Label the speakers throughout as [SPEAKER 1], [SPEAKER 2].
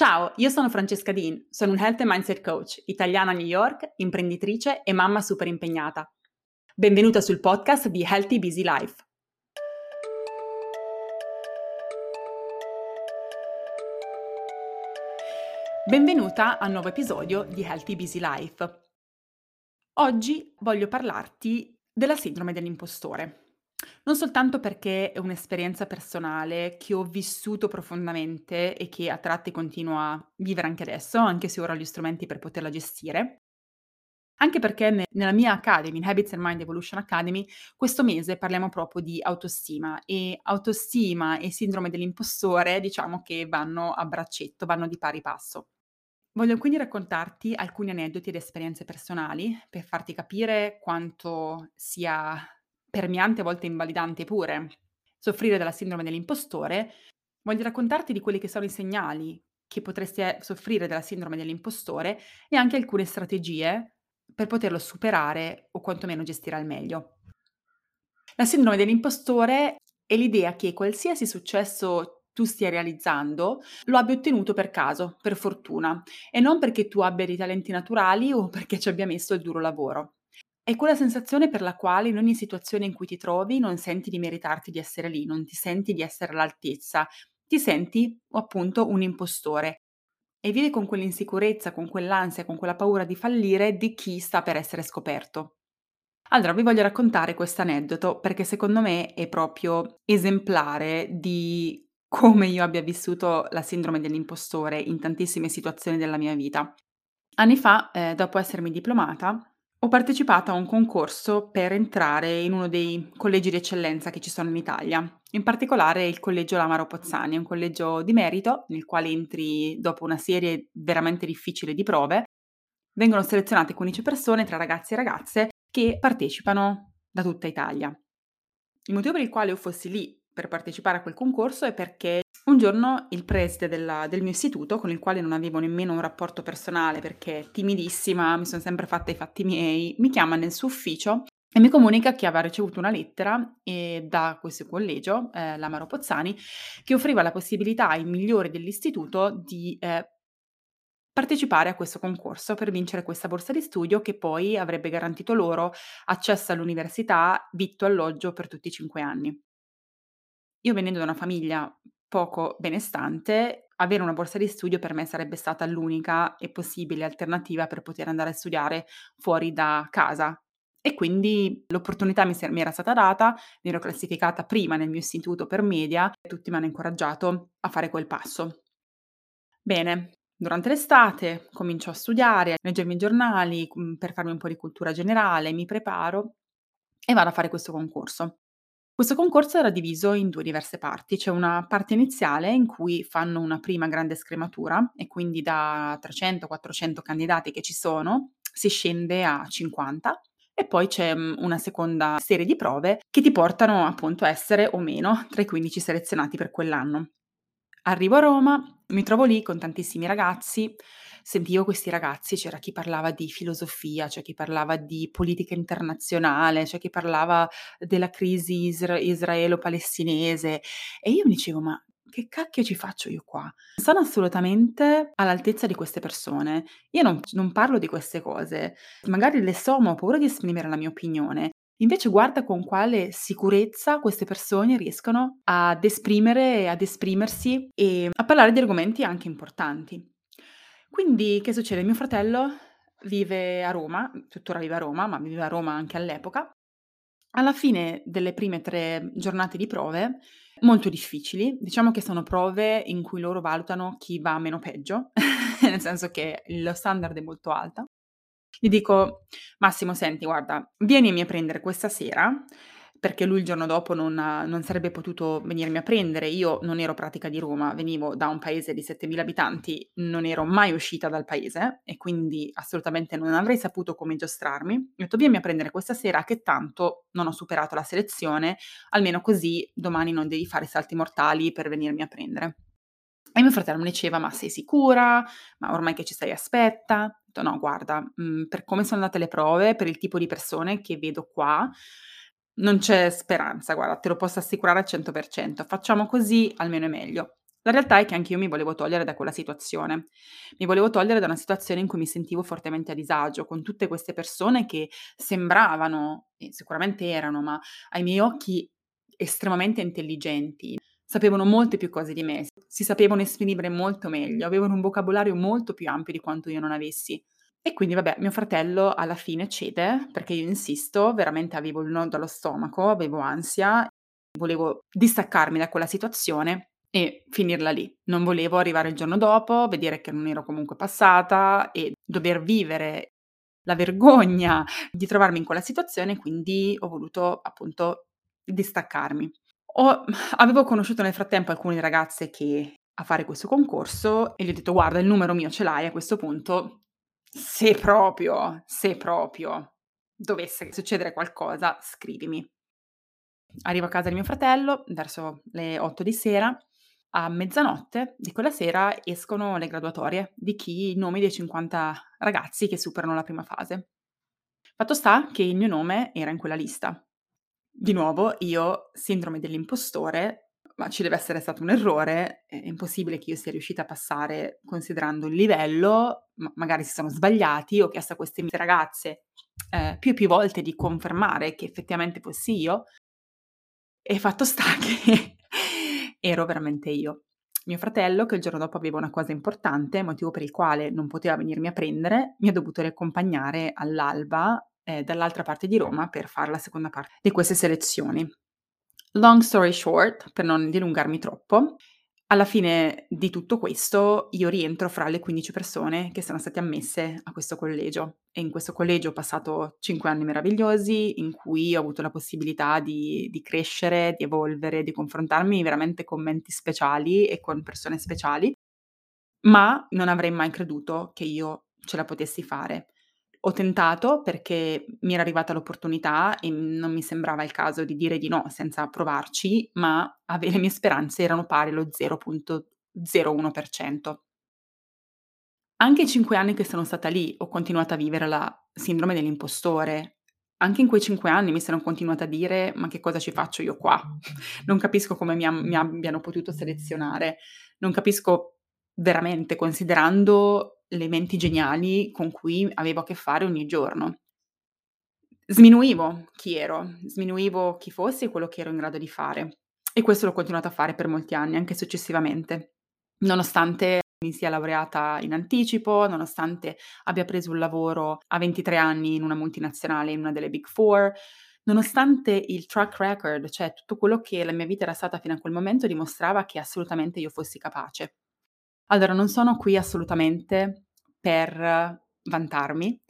[SPEAKER 1] Ciao, io sono Francesca Dean, sono un Health and Mindset Coach, italiana a New York, imprenditrice e mamma super impegnata. Benvenuta sul podcast di Healthy Busy Life. Benvenuta a un nuovo episodio di Healthy Busy Life. Oggi voglio parlarti della sindrome dell'impostore. Non soltanto perché è un'esperienza personale che ho vissuto profondamente e che a tratti continuo a vivere anche adesso, anche se ora ho gli strumenti per poterla gestire, anche perché ne- nella mia Academy, in Habits and Mind Evolution Academy, questo mese parliamo proprio di autostima e autostima e sindrome dell'impostore diciamo che vanno a braccetto, vanno di pari passo. Voglio quindi raccontarti alcuni aneddoti ed esperienze personali per farti capire quanto sia permeante, a volte invalidante pure, soffrire della sindrome dell'impostore, voglio raccontarti di quelli che sono i segnali che potresti eh, soffrire della sindrome dell'impostore e anche alcune strategie per poterlo superare o quantomeno gestire al meglio. La sindrome dell'impostore è l'idea che qualsiasi successo tu stia realizzando lo abbia ottenuto per caso, per fortuna, e non perché tu abbia dei talenti naturali o perché ci abbia messo il duro lavoro. È quella sensazione per la quale in ogni situazione in cui ti trovi non senti di meritarti di essere lì, non ti senti di essere all'altezza, ti senti appunto un impostore e vivi con quell'insicurezza, con quell'ansia, con quella paura di fallire di chi sta per essere scoperto. Allora, vi voglio raccontare questo aneddoto perché secondo me è proprio esemplare di come io abbia vissuto la sindrome dell'impostore in tantissime situazioni della mia vita. Anni fa, eh, dopo essermi diplomata, ho partecipato a un concorso per entrare in uno dei collegi di eccellenza che ci sono in Italia, in particolare il collegio Lamaro Pozzani, un collegio di merito nel quale entri dopo una serie veramente difficile di prove. Vengono selezionate 15 persone tra ragazzi e ragazze che partecipano da tutta Italia. Il motivo per il quale io fossi lì per partecipare a quel concorso è perché un giorno il preside della, del mio istituto, con il quale non avevo nemmeno un rapporto personale perché timidissima, mi sono sempre fatta i fatti miei, mi chiama nel suo ufficio e mi comunica che aveva ricevuto una lettera eh, da questo collegio, eh, l'Amaro Pozzani, che offriva la possibilità ai migliori dell'istituto di eh, partecipare a questo concorso per vincere questa borsa di studio che poi avrebbe garantito loro accesso all'università, vitto, alloggio per tutti i cinque anni. Io venendo da una famiglia poco benestante, avere una borsa di studio per me sarebbe stata l'unica e possibile alternativa per poter andare a studiare fuori da casa. E quindi l'opportunità mi, mi era stata data, mi ero classificata prima nel mio istituto per media e tutti mi hanno incoraggiato a fare quel passo. Bene, durante l'estate comincio a studiare, a leggermi i giornali mm, per farmi un po' di cultura generale, mi preparo e vado a fare questo concorso. Questo concorso era diviso in due diverse parti. C'è una parte iniziale in cui fanno una prima grande scrematura e quindi da 300-400 candidati che ci sono si scende a 50 e poi c'è mm, una seconda serie di prove che ti portano appunto a essere o meno tra i 15 selezionati per quell'anno. Arrivo a Roma, mi trovo lì con tantissimi ragazzi, sentivo questi ragazzi, c'era chi parlava di filosofia, c'è chi parlava di politica internazionale, c'è chi parlava della crisi isra- israelo-palestinese e io mi dicevo ma che cacchio ci faccio io qua? Sono assolutamente all'altezza di queste persone. Io non, non, parlo di queste cose, magari le so, ma ho paura di esprimere la mia opinione. Invece guarda con quale sicurezza queste persone riescono ad esprimere, ad esprimersi e a parlare di argomenti anche importanti. Quindi che succede? Mio fratello vive a Roma, tuttora vive a Roma, ma vive a Roma anche all'epoca. Alla fine delle prime tre giornate di prove, molto difficili, diciamo che sono prove in cui loro valutano chi va meno peggio, nel senso che lo standard è molto alto. Gli dico: "Massimo senti guarda, vienimi a prendere questa sera", perché lui il giorno dopo non non sarebbe potuto venirmi a prendere. Io non ero pratica di Roma, venivo da un paese di 7000 abitanti, non ero mai uscita dal paese e quindi assolutamente non avrei saputo come giostrarmi. Ho detto: "Vienimi a prendere questa sera che tanto non ho superato la selezione, almeno così domani non devi fare salti mortali per venirmi a prendere". E mio fratello mi diceva: "Ma sei sicura? Ma ormai che ci sei aspetta?" Ho detto: "No guarda, mhmm, per come sono andate le prove, per il tipo di persone che vedo qua, non c'è speranza, guarda, te lo posso assicurare al 100%. Facciamo così, almeno è meglio." La realtà è che anch'io mi volevo togliere da quella situazione. Mi volevo togliere da una situazione in cui mi sentivo fortemente a disagio, con tutte queste persone che sembravano, e sicuramente erano, ma ai miei occhi estremamente intelligenti, sapevano molte più cose di me, si sapevano esprimere molto meglio, avevano un vocabolario molto più ampio di quanto io non avessi. E quindi vabbè, mio fratello alla fine cede, perché io insisto, veramente avevo il nodo allo stomaco, avevo ansia, volevo distaccarmi da quella situazione e finirla lì. Non volevo arrivare il giorno dopo, vedere che non ero comunque passata e dover vivere la vergogna di trovarmi in quella situazione, quindi ho voluto appunto distaccarmi. Ho avevo conosciuto nel frattempo alcune ragazze che a fare questo concorso e gli ho detto: "Guarda, il numero mio ce l'hai a questo punto, se proprio se proprio dovesse succedere qualcosa, scrivimi". Arrivo a casa di mio fratello verso le 8 di sera. A mezzanotte di quella sera escono le graduatorie di chi i nomi dei 50 ragazzi che superano la prima fase. Fatto sta che il mio nome era in quella lista. Di nuovo io, sindrome dell'impostore, ma ci deve essere stato un errore, è impossibile che io sia riuscita a passare considerando il livello, ma magari si sono sbagliati, ho chiesto a queste ragazze eh, più e più volte di confermare che effettivamente fossi io, e fatto sta che ero veramente io. Mio fratello, che il giorno dopo aveva una cosa importante, motivo per il quale non poteva venirmi a prendere, mi ha dovuto riaccompagnare all'alba eh, dall'altra parte di Roma per fare la seconda parte di queste selezioni. Long story short, per non dilungarmi troppo, alla fine di tutto questo io rientro fra le 15 persone che sono state ammesse a questo collegio e in questo collegio ho passato 5 anni meravigliosi in cui ho avuto la possibilità di, di crescere, di evolvere, di confrontarmi veramente con menti speciali e con persone speciali, ma non avrei mai creduto che io ce la potessi fare. Ho tentato perché mi era arrivata l'opportunità e non mi sembrava il caso di dire di no senza provarci, ma ave le mie speranze erano pari allo 0.01%. Anche i 5 anni che sono stata lì ho continuato a vivere la sindrome dell'impostore. Anche in quei 5 anni mi sono continuata a dire: "Ma che cosa ci faccio io qua? Non capisco come mi, am- mi abbiano potuto selezionare. Non capisco veramente, considerando le menti geniali con cui avevo a che fare ogni giorno. Sminuivo chi ero, sminuivo chi fossi e quello che ero in grado di fare. E questo l'ho continuato a fare per molti anni, anche successivamente. Nonostante mi sia laureata in anticipo, nonostante abbia preso un lavoro a 23 anni in una multinazionale, in una delle Big Four, nonostante il track record, cioè tutto quello che la mia vita era stata fino a quel momento, dimostrava che assolutamente io fossi capace. Allora, non sono qui assolutamente per vantarmi.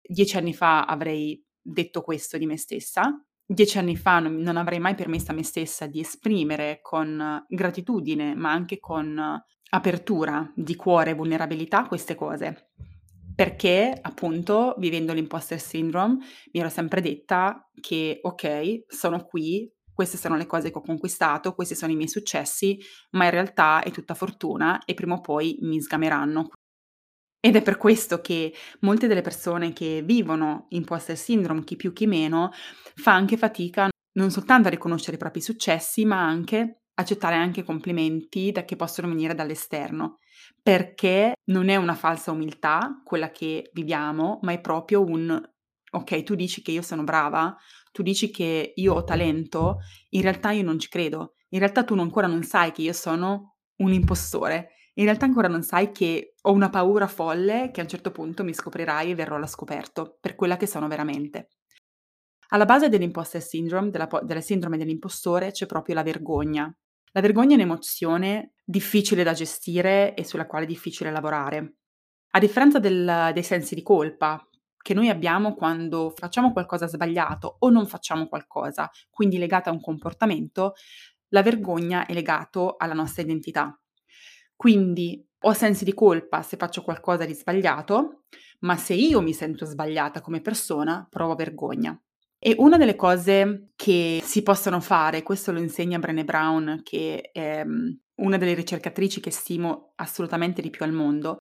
[SPEAKER 1] Dieci anni fa avrei detto questo di me stessa. Dieci anni fa non, avrei mai permesso a me stessa di esprimere con gratitudine, ma anche con apertura di cuore e vulnerabilità queste cose. Perché appunto, vivendo l'imposter syndrome, mi ero sempre detta che ok, sono qui, queste sono le cose che ho conquistato, questi sono i miei successi, ma in realtà è tutta fortuna e prima o poi mi sgameranno. Ed è per questo che molte delle persone che vivono imposter syndrome, chi più chi meno, fa anche fatica non soltanto a riconoscere i propri successi, ma anche accettare anche complimenti da che possono venire dall'esterno, perché non è una falsa umiltà quella che viviamo, ma è proprio un ok, tu dici che io sono brava, tu dici che io ho talento, in realtà io non ci credo. In realtà tu ancora non sai che io sono un impostore. In realtà ancora non sai che ho una paura folle che a un certo punto mi scoprirai e verrò alla scoperto per quella che sono veramente. Alla base dell'imposter syndrome, della, della sindrome dell'impostore, c'è proprio la vergogna. La vergogna è un'emozione difficile da gestire e sulla quale è difficile lavorare. A differenza del, dei sensi di colpa, che noi abbiamo quando facciamo qualcosa sbagliato o non facciamo qualcosa, quindi legata a un comportamento, la vergogna è legato alla nostra identità. Quindi ho sensi di colpa se faccio qualcosa di sbagliato, ma se io mi sento sbagliata come persona, provo vergogna. E una delle cose che si possono fare, questo lo insegna Brené Brown, che è mm, una delle ricercatrici che stimo assolutamente di più al mondo,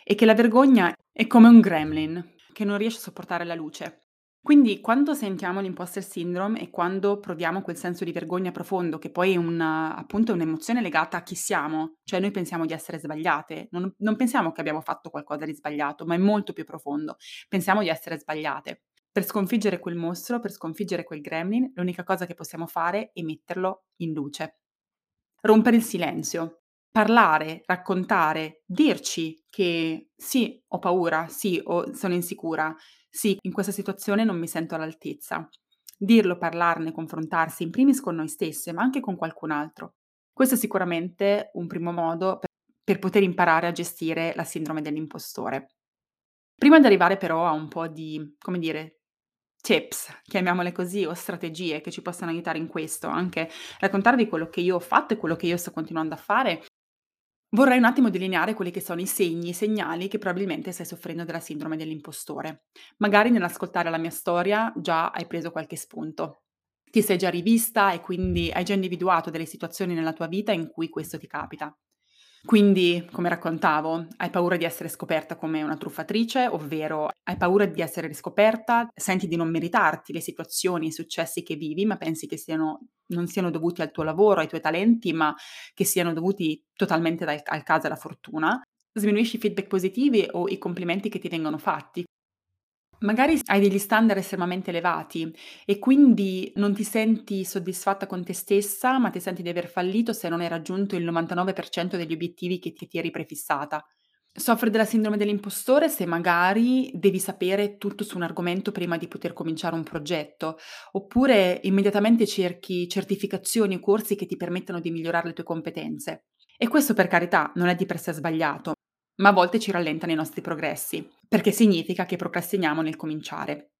[SPEAKER 1] è che la vergogna è come un gremlin, che non riesce a sopportare la luce. Quindi quando sentiamo l'imposter syndrome e quando proviamo quel senso di vergogna profondo, che poi è un appunto un'emozione legata a chi siamo, cioè noi pensiamo di essere sbagliate, non non pensiamo che abbiamo fatto qualcosa di sbagliato, ma è molto più profondo. Pensiamo di essere sbagliate. Per sconfiggere quel mostro, per sconfiggere quel gremlin, l'unica cosa che possiamo fare è metterlo in luce. Rompere il silenzio. Parlare, raccontare, dirci che sì, ho paura, sì, o sono insicura, sì, in questa situazione non mi sento all'altezza. Dirlo, parlarne, confrontarsi, in primis con noi stesse, ma anche con qualcun altro. Questo è sicuramente un primo modo per, per poter imparare a gestire la sindrome dell'impostore. Prima di arrivare però a un po' di, come dire, tips, chiamiamole così, o strategie che ci possano aiutare in questo, anche raccontarvi quello che io ho fatto e quello che io sto continuando a fare Vorrei un attimo delineare quelli che sono i segni, i segnali che probabilmente stai soffrendo della sindrome dell'impostore. Magari nell'ascoltare la mia storia già hai preso qualche spunto. Ti sei già rivista e quindi hai già individuato delle situazioni nella tua vita in cui questo ti capita. Quindi, come raccontavo, hai paura di essere scoperta come una truffatrice, ovvero hai paura di essere riscoperta, senti di non meritarti le situazioni, i successi che vivi, ma pensi che siano, non siano dovuti al tuo lavoro, ai tuoi talenti, ma che siano dovuti totalmente dal, al caso e alla fortuna. Sminuisci i feedback positivi o i complimenti che ti vengono fatti, Magari hai degli standard estremamente elevati e quindi non ti senti soddisfatta con te stessa, ma ti senti di aver fallito se non hai raggiunto il 99% degli obiettivi che ti, ti eri prefissata. Soffri della sindrome dell'impostore se magari devi sapere tutto su un argomento prima di poter cominciare un progetto, oppure immediatamente cerchi certificazioni o corsi che ti permettano di migliorare le tue competenze. E questo per carità non è di per sé sbagliato, ma a volte ci rallenta nei nostri progressi, perché significa che procrastiniamo nel cominciare.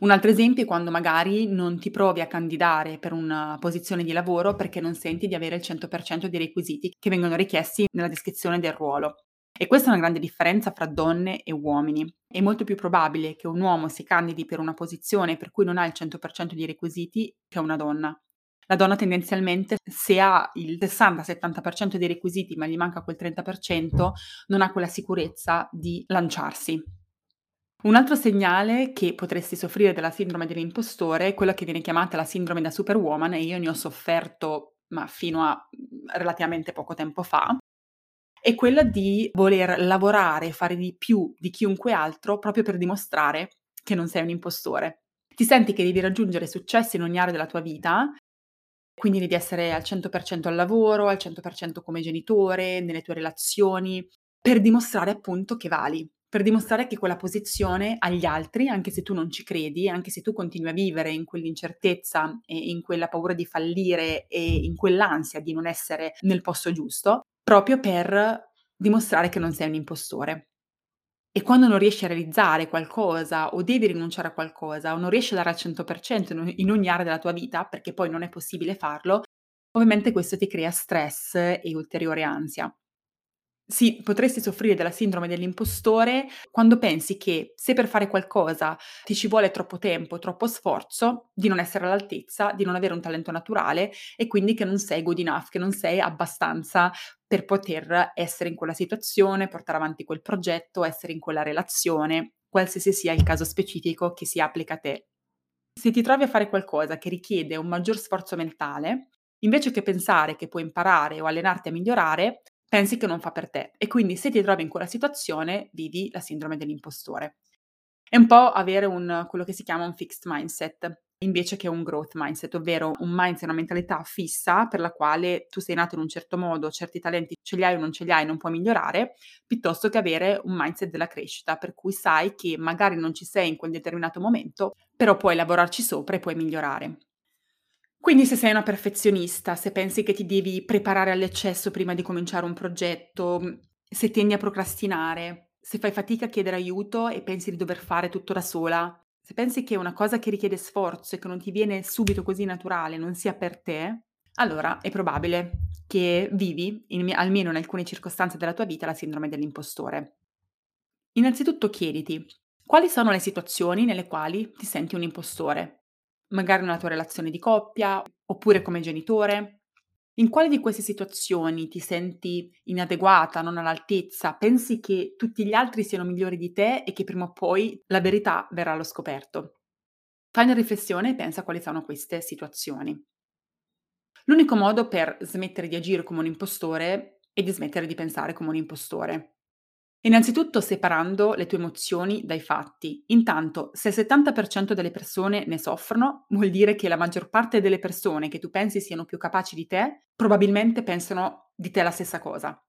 [SPEAKER 1] Un altro esempio è quando magari non ti provi a candidare per una posizione di lavoro perché non senti di avere il 100% dei requisiti che vengono richiesti nella descrizione del ruolo. E questa è una grande differenza fra donne e uomini. È molto più probabile che un uomo si candidi per una posizione per cui non ha il 100% dei requisiti che una donna. La donna tendenzialmente, se ha il 60-70% dei requisiti ma gli manca quel 30%, non ha quella sicurezza di lanciarsi. Un altro segnale che potresti soffrire della sindrome dell'impostore è quella che viene chiamata la sindrome da superwoman e io ne ho sofferto ma fino a relativamente poco tempo fa, è quella di voler lavorare fare di più di chiunque altro proprio per dimostrare che non sei un impostore. Ti senti che devi raggiungere successi in ogni area della tua vita quindi devi essere al 100% al lavoro, al 100% come genitore, nelle tue relazioni, per dimostrare appunto che vali, per dimostrare che quella posizione agli altri, anche se tu non ci credi, anche se tu continui a vivere in quell'incertezza e in quella paura di fallire e in quell'ansia di non essere nel posto giusto, proprio per dimostrare che non sei un impostore. E quando non riesci a realizzare qualcosa o devi rinunciare a qualcosa o non riesci a dare al 100% in ogni area della tua vita, perché poi non è possibile farlo, ovviamente questo ti crea stress e ulteriore ansia. Sì, potresti soffrire della sindrome dell'impostore quando pensi che se per fare qualcosa ti ci vuole troppo tempo, troppo sforzo, di non essere all'altezza, di non avere un talento naturale e quindi che non sei good enough, che non sei abbastanza per poter essere in quella situazione, portare avanti quel progetto, essere in quella relazione, qualsiasi sia il caso specifico che si applica a te. Se ti trovi a fare qualcosa che richiede un maggior sforzo mentale, invece che pensare che puoi imparare o allenarti a migliorare, pensi che non fa per te e quindi se ti trovi in quella situazione vivi la sindrome dell'impostore. È un po' avere un, quello che si chiama un fixed mindset invece che un growth mindset, ovvero un mindset, una mentalità fissa per la quale tu sei nato in un certo modo, certi talenti ce li hai o non ce li hai, non puoi migliorare, piuttosto che avere un mindset della crescita, per cui sai che magari non ci sei in quel determinato momento, però puoi lavorarci sopra e puoi migliorare. Quindi se sei una perfezionista, se pensi che ti devi preparare all'eccesso prima di cominciare un progetto, mm, se tendi a procrastinare, se fai fatica a chiedere aiuto e pensi di dover fare tutto da sola, se pensi che una cosa che richiede sforzo e che non ti viene subito così naturale non sia per te, allora è probabile che vivi, in, almeno in alcune circostanze della tua vita, la sindrome dell'impostore. Innanzitutto chiediti, quali sono le situazioni nelle quali ti senti un impostore? Magari nella tua relazione di coppia, oppure come genitore? In quale di queste situazioni ti senti inadeguata, non all'altezza? Pensi che tutti gli altri siano migliori di te e che prima o poi la verità verrà allo scoperto? Fai una riflessione e pensa quali sono queste situazioni. L'unico modo per smettere di agire come un impostore è di smettere di pensare come un impostore. Innanzitutto separando le tue emozioni dai fatti. Intanto, se il 70% delle persone ne soffrono, vuol dire che la maggior parte delle persone che tu pensi siano più capaci di te, probabilmente pensano di te la stessa cosa.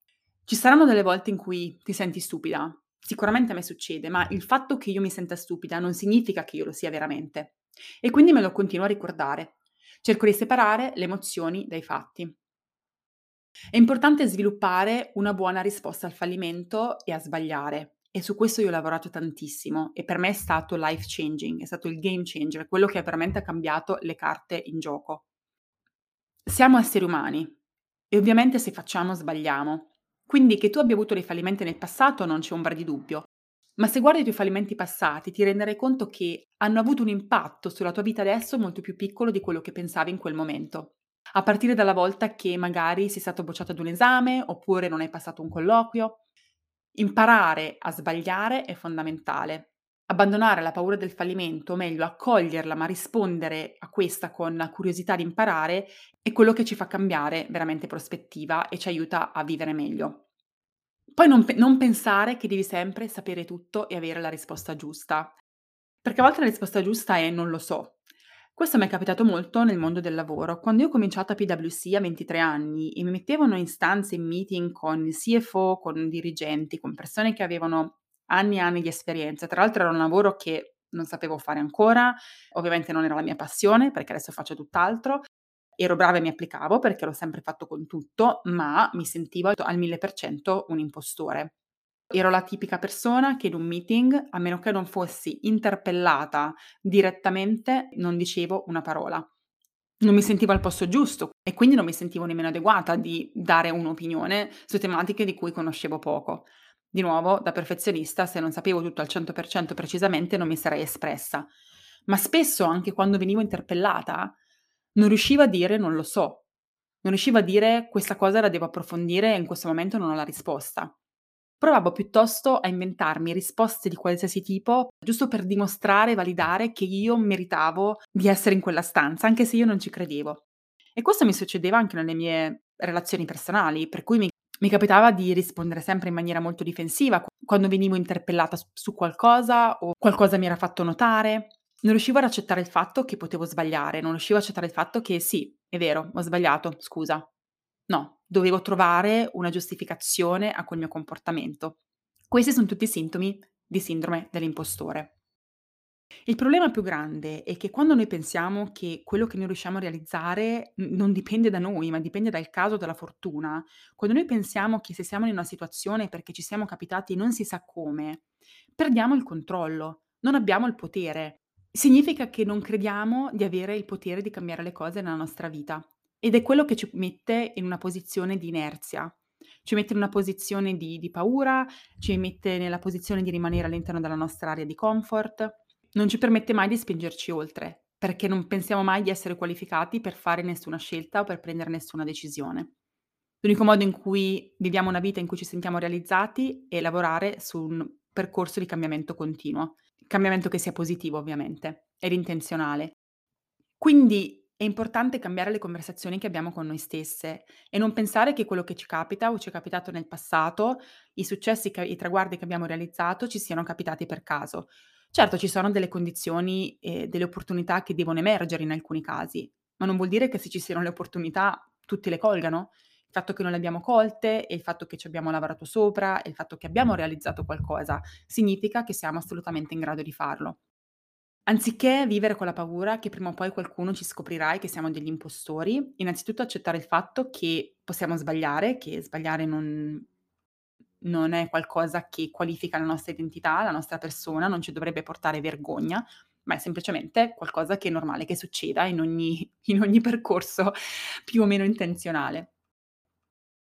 [SPEAKER 1] Ci saranno delle volte in cui ti senti stupida. Sicuramente a me succede, ma il fatto che io mi senta stupida non significa che io lo sia veramente. E quindi me lo continuo a ricordare. Cerco di separare le emozioni dai fatti. È importante sviluppare una buona risposta al fallimento e a sbagliare. E su questo io ho lavorato tantissimo e per me è stato life changing, è stato il game changer, quello che veramente ha cambiato le carte in gioco. Siamo esseri umani e ovviamente se facciamo sbagliamo. Quindi che tu abbia avuto dei fallimenti nel passato non c'è ombra di dubbio. Ma se guardi i tuoi fallimenti passati ti renderai conto che hanno avuto un impatto sulla tua vita adesso molto più piccolo di quello che pensavi in quel momento. A partire dalla volta che magari sei stato bocciato ad un esame oppure non hai passato un colloquio. Imparare a sbagliare è fondamentale. Abbandonare la paura del fallimento, o meglio accoglierla, ma rispondere a questa con la curiosità di imparare, è quello che ci fa cambiare veramente prospettiva e ci aiuta a vivere meglio. Poi non, pe- non pensare che devi sempre sapere tutto e avere la risposta giusta, perché a volte la risposta giusta è non lo so. Questo mi è capitato molto nel mondo del lavoro. Quando io ho cominciato a PwC a 23 anni e mi mettevano in stanze, in meeting con il CFO, con dirigenti, con persone che avevano anni e anni di esperienza, tra l'altro era un lavoro che non sapevo fare ancora, ovviamente non era la mia passione perché adesso faccio tutt'altro, ero brava e mi applicavo perché l'ho sempre fatto con tutto, ma mi sentivo al 1000% un impostore. Ero la tipica persona che in un meeting, a meno che non fossi interpellata direttamente, non dicevo una parola. Non mi sentivo al posto giusto e quindi non mi sentivo nemmeno adeguata di dare un'opinione su tematiche di cui conoscevo poco. Di nuovo, da perfezionista, se non sapevo tutto al 100% precisamente, non mi sarei espressa. Ma spesso, anche quando venivo interpellata, non riuscivo a dire non lo so. Non riuscivo a dire questa cosa la devo approfondire e in questo momento non ho la risposta. Provavo piuttosto a inventarmi risposte di qualsiasi tipo, giusto per dimostrare e validare che io meritavo di essere in quella stanza, anche se io non ci credevo. E questo mi succedeva anche nelle mie relazioni personali, per cui mi, mi capitava di rispondere sempre in maniera molto difensiva quando venivo interpellata su qualcosa o qualcosa mi era fatto notare. Non riuscivo ad accettare il fatto che potevo sbagliare, non riuscivo ad accettare il fatto che sì, è vero, ho sbagliato, scusa. No, dovevo trovare una giustificazione a quel mio comportamento. Questi sono tutti sintomi di sindrome dell'impostore. Il problema più grande è che quando noi pensiamo che quello che noi riusciamo a realizzare non dipende da noi, ma dipende dal caso, dalla fortuna, quando noi pensiamo che se siamo in una situazione perché ci siamo capitati non si sa come, perdiamo il controllo, non abbiamo il potere. Significa che non crediamo di avere il potere di cambiare le cose nella nostra vita ed è quello che ci mette in una posizione di inerzia, ci mette in una posizione di, di paura, ci mette nella posizione di rimanere all'interno della nostra area di comfort, non ci permette mai di spingerci oltre, perché non pensiamo mai di essere qualificati per fare nessuna scelta o per prendere nessuna decisione. L'unico modo in cui viviamo una vita in cui ci sentiamo realizzati è lavorare su un percorso di cambiamento continuo. Cambiamento che sia positivo, ovviamente, ed intenzionale. Quindi è importante cambiare le conversazioni che abbiamo con noi stesse e non pensare che quello che ci capita o ci è capitato nel passato, i successi, che, i traguardi che abbiamo realizzato ci siano capitati per caso. Certo, ci sono delle condizioni e delle opportunità che devono emergere in alcuni casi, ma non vuol dire che se ci siano le opportunità tutti le colgano. Il fatto che non le abbiamo colte e il fatto che ci abbiamo lavorato sopra e il fatto che abbiamo realizzato qualcosa significa che siamo assolutamente in grado di farlo. Anziché vivere con la paura che prima o poi qualcuno ci scoprirà che siamo degli impostori, innanzitutto accettare il fatto che possiamo sbagliare, che sbagliare non, non è qualcosa che qualifica la nostra identità, la nostra persona, non ci dovrebbe portare vergogna, ma è semplicemente qualcosa che è normale che succeda in ogni, in ogni percorso più o meno intenzionale.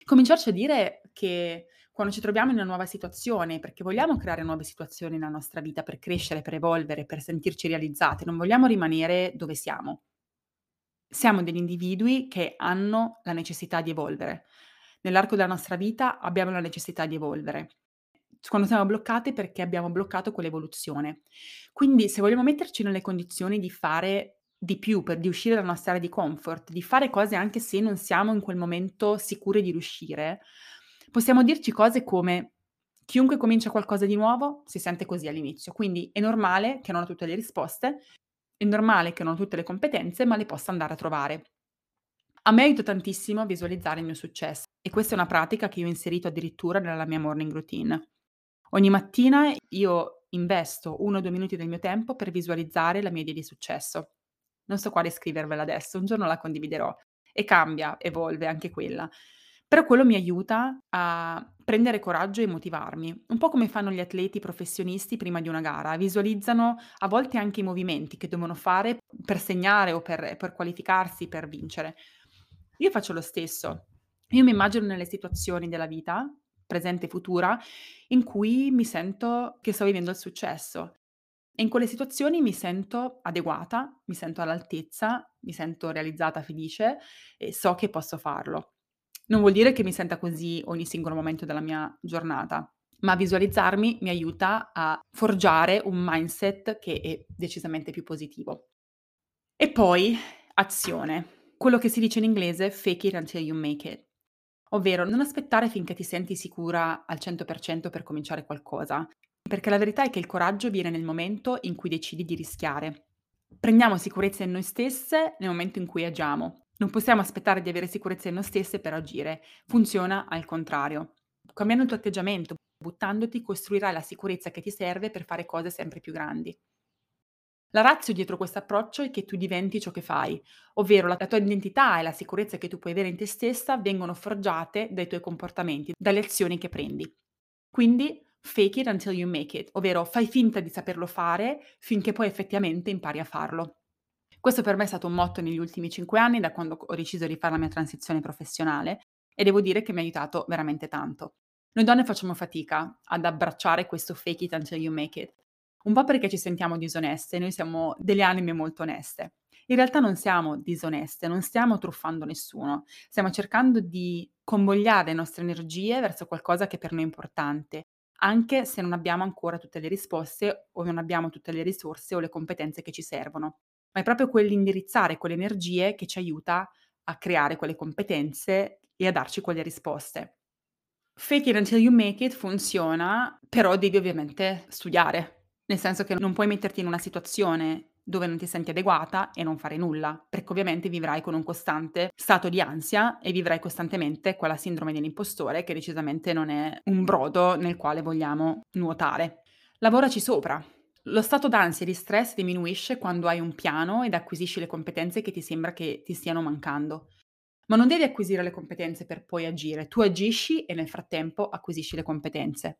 [SPEAKER 1] Cominciarci a dire che quando ci troviamo in una nuova situazione, perché vogliamo creare nuove situazioni nella nostra vita per crescere, per evolvere, per sentirci realizzati, non vogliamo rimanere dove siamo. Siamo degli individui che hanno la necessità di evolvere. Nell'arco della nostra vita abbiamo la necessità di evolvere. Quando siamo bloccate perché abbiamo bloccato quell'evoluzione. Quindi se vogliamo metterci nelle condizioni di fare di più, per di uscire dalla nostra area di comfort, di fare cose anche se non siamo in quel momento sicure di riuscire, possiamo dirci cose come: "Chiunque comincia qualcosa di nuovo si sente così all'inizio, quindi è normale che non ho tutte le risposte, è normale che non ho tutte le competenze, ma le posso andare a trovare". A me aiuta tantissimo a visualizzare il mio successo e questa è una pratica che io ho inserito addirittura nella mia morning routine. Ogni mattina io investo 1 o 2 minuti del mio tempo per visualizzare la mia idea di successo. Non so quale scrivervela adesso, un giorno la condividerò e cambia, evolve anche quella. Però quello mi aiuta a prendere coraggio e motivarmi, un po' come fanno gli atleti professionisti prima di una gara, visualizzano a volte anche i movimenti che devono fare per segnare o per per qualificarsi, per vincere. Io faccio lo stesso. Io mi immagino nelle situazioni della vita, presente e futura, in cui mi sento che sto vivendo il successo. E in quelle situazioni mi sento adeguata, mi sento all'altezza, mi sento realizzata, felice e so che posso farlo. Non vuol dire che mi senta così ogni singolo momento della mia giornata, ma visualizzarmi mi aiuta a forgiare un mindset che è decisamente più positivo. E poi azione. Quello che si dice in inglese fake it until you make it. Ovvero non aspettare finché ti senti sicura al 100% per cominciare qualcosa, perché la verità è che il coraggio viene nel momento in cui decidi di rischiare. Prendiamo sicurezza in noi stesse nel momento in cui agiamo. Non possiamo aspettare di avere sicurezza in noi stesse per agire. Funziona al contrario. Cambiando il tuo atteggiamento, buttandoti, costruirai la sicurezza che ti serve per fare cose sempre più grandi. La razio dietro questo approccio è che tu diventi ciò che fai, ovvero la tua identità e la sicurezza che tu puoi avere in te stessa vengono forgiate dai tuoi comportamenti, dalle azioni che prendi. Quindi fake it until you make it, ovvero fai finta di saperlo fare finché poi effettivamente impari a farlo. Questo per me è stato un motto negli ultimi cinque anni, da quando ho deciso di fare la mia transizione professionale, e devo dire che mi ha aiutato veramente tanto. Noi donne facciamo fatica ad abbracciare questo fake it until you make it, un po' perché ci sentiamo disoneste, noi siamo delle anime molto oneste. In realtà non siamo disoneste, non stiamo truffando nessuno, stiamo cercando di convogliare le nostre energie verso qualcosa che per noi è importante, anche se non abbiamo ancora tutte le risposte o non abbiamo tutte le risorse o le competenze che ci servono. Ma è proprio quell'indirizzare quelle energie che ci aiuta a creare quelle competenze e a darci quelle risposte. Fake it until you make it funziona, però devi ovviamente studiare, nel senso che non puoi metterti in una situazione dove non ti senti adeguata e non fare nulla, perché ovviamente vivrai con un costante stato di ansia e vivrai costantemente quella sindrome dell'impostore che decisamente non è un brodo nel quale vogliamo nuotare. Lavoraci sopra. Lo stato d'ansia e di stress diminuisce quando hai un piano ed acquisisci le competenze che ti sembra che ti stiano mancando. Ma non devi acquisire le competenze per poi agire, tu agisci e nel frattempo acquisisci le competenze.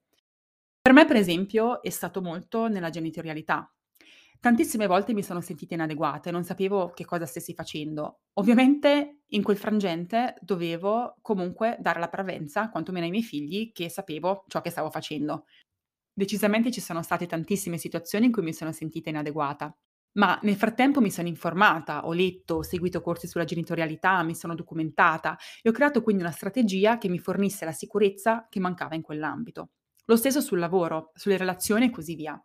[SPEAKER 1] Per me, per esempio, è stato molto nella genitorialità. Tantissime volte mi sono sentita inadeguata e non sapevo che cosa stessi facendo. Ovviamente in quel frangente dovevo comunque dare la parvenza, quantomeno ai miei figli, che sapevo ciò che stavo facendo. Decisamente ci sono state tantissime situazioni in cui mi sono sentita inadeguata, ma nel frattempo mi sono informata, ho letto, ho seguito corsi sulla genitorialità, mi sono documentata e ho creato quindi una strategia che mi fornisse la sicurezza che mancava in quell'ambito. Lo stesso sul lavoro, sulle relazioni e così via.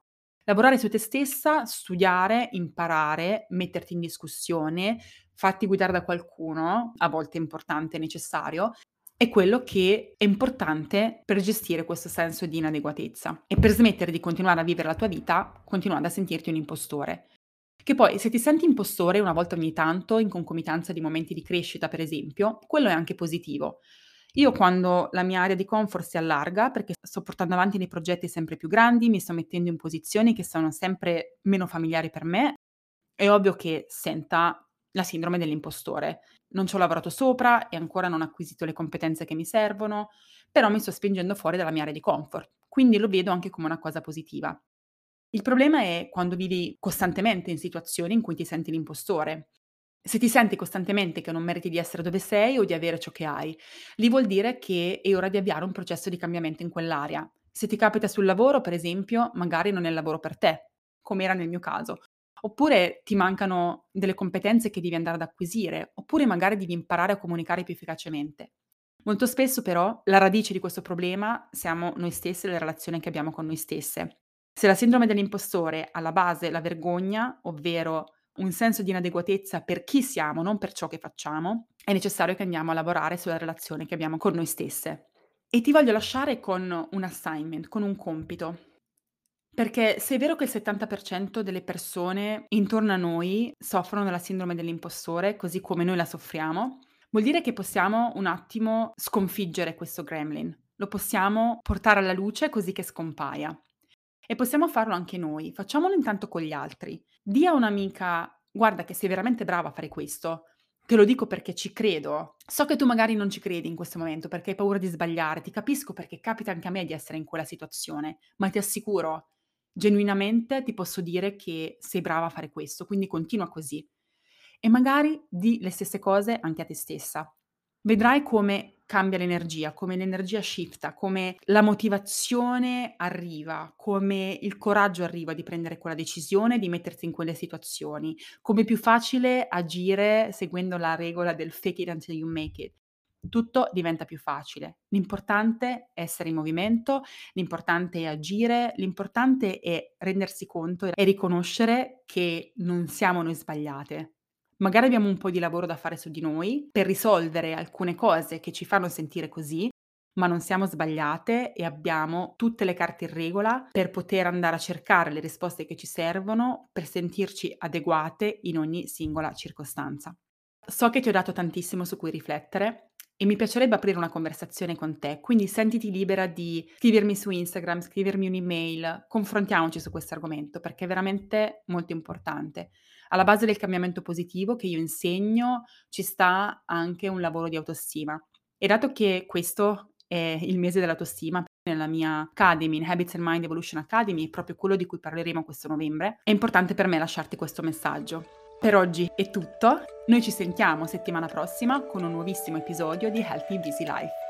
[SPEAKER 1] Lavorare su te stessa, studiare, imparare, metterti in discussione, farti guidare da qualcuno, a volte importante e necessario, è quello che è importante per gestire questo senso di inadeguatezza e per smettere di continuare a vivere la tua vita continuando a sentirti un impostore. Che poi se ti senti impostore una volta ogni tanto, in concomitanza di momenti di crescita per esempio, quello è anche positivo, io quando la mia area di comfort si allarga, perché sto portando avanti dei progetti sempre più grandi, mi sto mettendo in posizioni che sono sempre meno familiari per me, è ovvio che senta la sindrome dell'impostore. Non ci ho lavorato sopra e ancora non ho acquisito le competenze che mi servono, però mi sto spingendo fuori dalla mia area di comfort, quindi lo vedo anche come una cosa positiva. Il problema è quando vivi costantemente in situazioni in cui ti senti l'impostore, se ti senti costantemente che non meriti di essere dove sei o di avere ciò che hai, lì vuol dire che è ora di avviare un processo di cambiamento in quell'area. Se ti capita sul lavoro, per esempio, magari non è il lavoro per te, come era nel mio caso. Oppure ti mancano delle competenze che devi andare ad acquisire, oppure magari devi imparare a comunicare più efficacemente. Molto spesso però la radice di questo problema siamo noi stessi e le relazioni che abbiamo con noi stesse. Se la sindrome dell'impostore ha alla base la vergogna, ovvero un senso di inadeguatezza per chi siamo, non per ciò che facciamo, è necessario che andiamo a lavorare sulla relazione che abbiamo con noi stesse. E ti voglio lasciare con un assignment, con un compito. Perché se è vero che il 70% delle persone intorno a noi soffrono della sindrome dell'impostore, così come noi la soffriamo, vuol dire che possiamo un attimo sconfiggere questo gremlin. Lo possiamo portare alla luce così che scompaia. E possiamo farlo anche noi, facciamolo intanto con gli altri. Dì a un'amica, guarda che sei veramente brava a fare questo, te lo dico perché ci credo. So che tu magari non ci credi in questo momento perché hai paura di sbagliare, ti capisco perché capita anche a me di essere in quella situazione, ma ti assicuro, genuinamente ti posso dire che sei brava a fare questo, quindi continua così. E magari di le stesse cose anche a te stessa. Vedrai come cambia l'energia, come l'energia shifta, come la motivazione arriva, come il coraggio arriva di prendere quella decisione, di mettersi in quelle situazioni, come è più facile agire seguendo la regola del fake it until you make it. Tutto diventa più facile. L'importante è essere in movimento, l'importante è agire, l'importante è rendersi conto e riconoscere che non siamo noi sbagliate, Magari abbiamo un po' di lavoro da fare su di noi per risolvere alcune cose che ci fanno sentire così, ma non siamo sbagliate e abbiamo tutte le carte in regola per poter andare a cercare le risposte che ci servono per sentirci adeguate in ogni singola circostanza. So che ti ho dato tantissimo su cui riflettere e mi piacerebbe aprire una conversazione con te, quindi sentiti libera di scrivermi su Instagram, scrivermi un'email, confrontiamoci su questo argomento perché è veramente molto importante. Alla base del cambiamento positivo che io insegno ci sta anche un lavoro di autostima. E dato che questo è il mese dell'autostima, nella mia Academy, in Habits and Mind Evolution Academy, proprio quello di cui parleremo questo novembre, è importante per me lasciarti questo messaggio. Per oggi è tutto, noi ci sentiamo settimana prossima con un nuovissimo episodio di Healthy Busy Life.